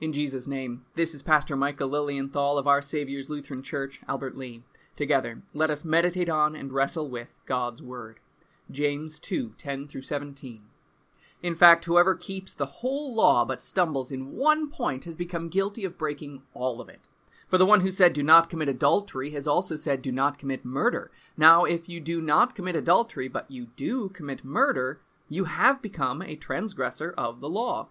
In Jesus' name, this is Pastor Michael Lilienthal of Our Savior's Lutheran Church, Albert Lea. Together, let us meditate on and wrestle with God's Word. James 2 10 through 17. In fact, whoever keeps the whole law but stumbles in one point has become guilty of breaking all of it. For the one who said, Do not commit adultery, has also said, Do not commit murder. Now, if you do not commit adultery, but you do commit murder, you have become a transgressor of the law.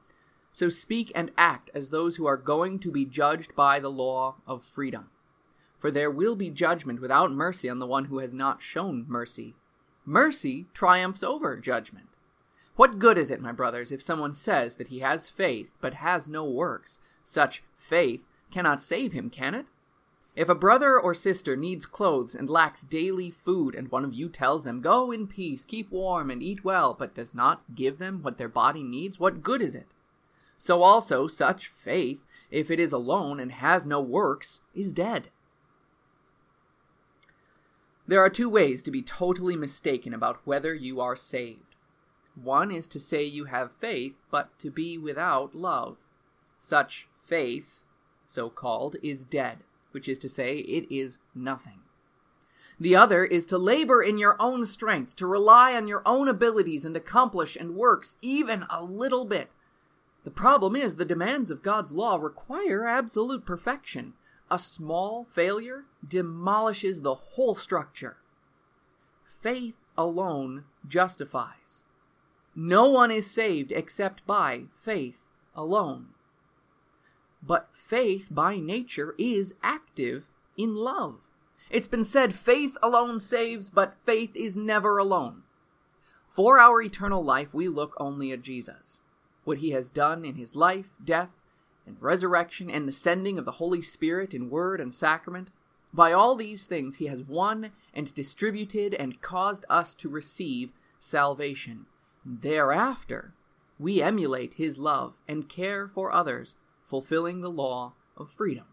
So speak and act as those who are going to be judged by the law of freedom. For there will be judgment without mercy on the one who has not shown mercy. Mercy triumphs over judgment. What good is it, my brothers, if someone says that he has faith but has no works? Such faith cannot save him, can it? If a brother or sister needs clothes and lacks daily food, and one of you tells them, Go in peace, keep warm, and eat well, but does not give them what their body needs, what good is it? So also such faith, if it is alone and has no works, is dead. There are two ways to be totally mistaken about whether you are saved. One is to say you have faith, but to be without love. Such faith, so called, is dead, which is to say, it is nothing. The other is to labor in your own strength, to rely on your own abilities and accomplish and works even a little bit, the problem is the demands of God's law require absolute perfection. A small failure demolishes the whole structure. Faith alone justifies. No one is saved except by faith alone. But faith by nature is active in love. It's been said faith alone saves, but faith is never alone. For our eternal life, we look only at Jesus what he has done in his life, death, and resurrection, and the sending of the Holy Spirit in word and sacrament. By all these things he has won and distributed and caused us to receive salvation. Thereafter, we emulate his love and care for others, fulfilling the law of freedom.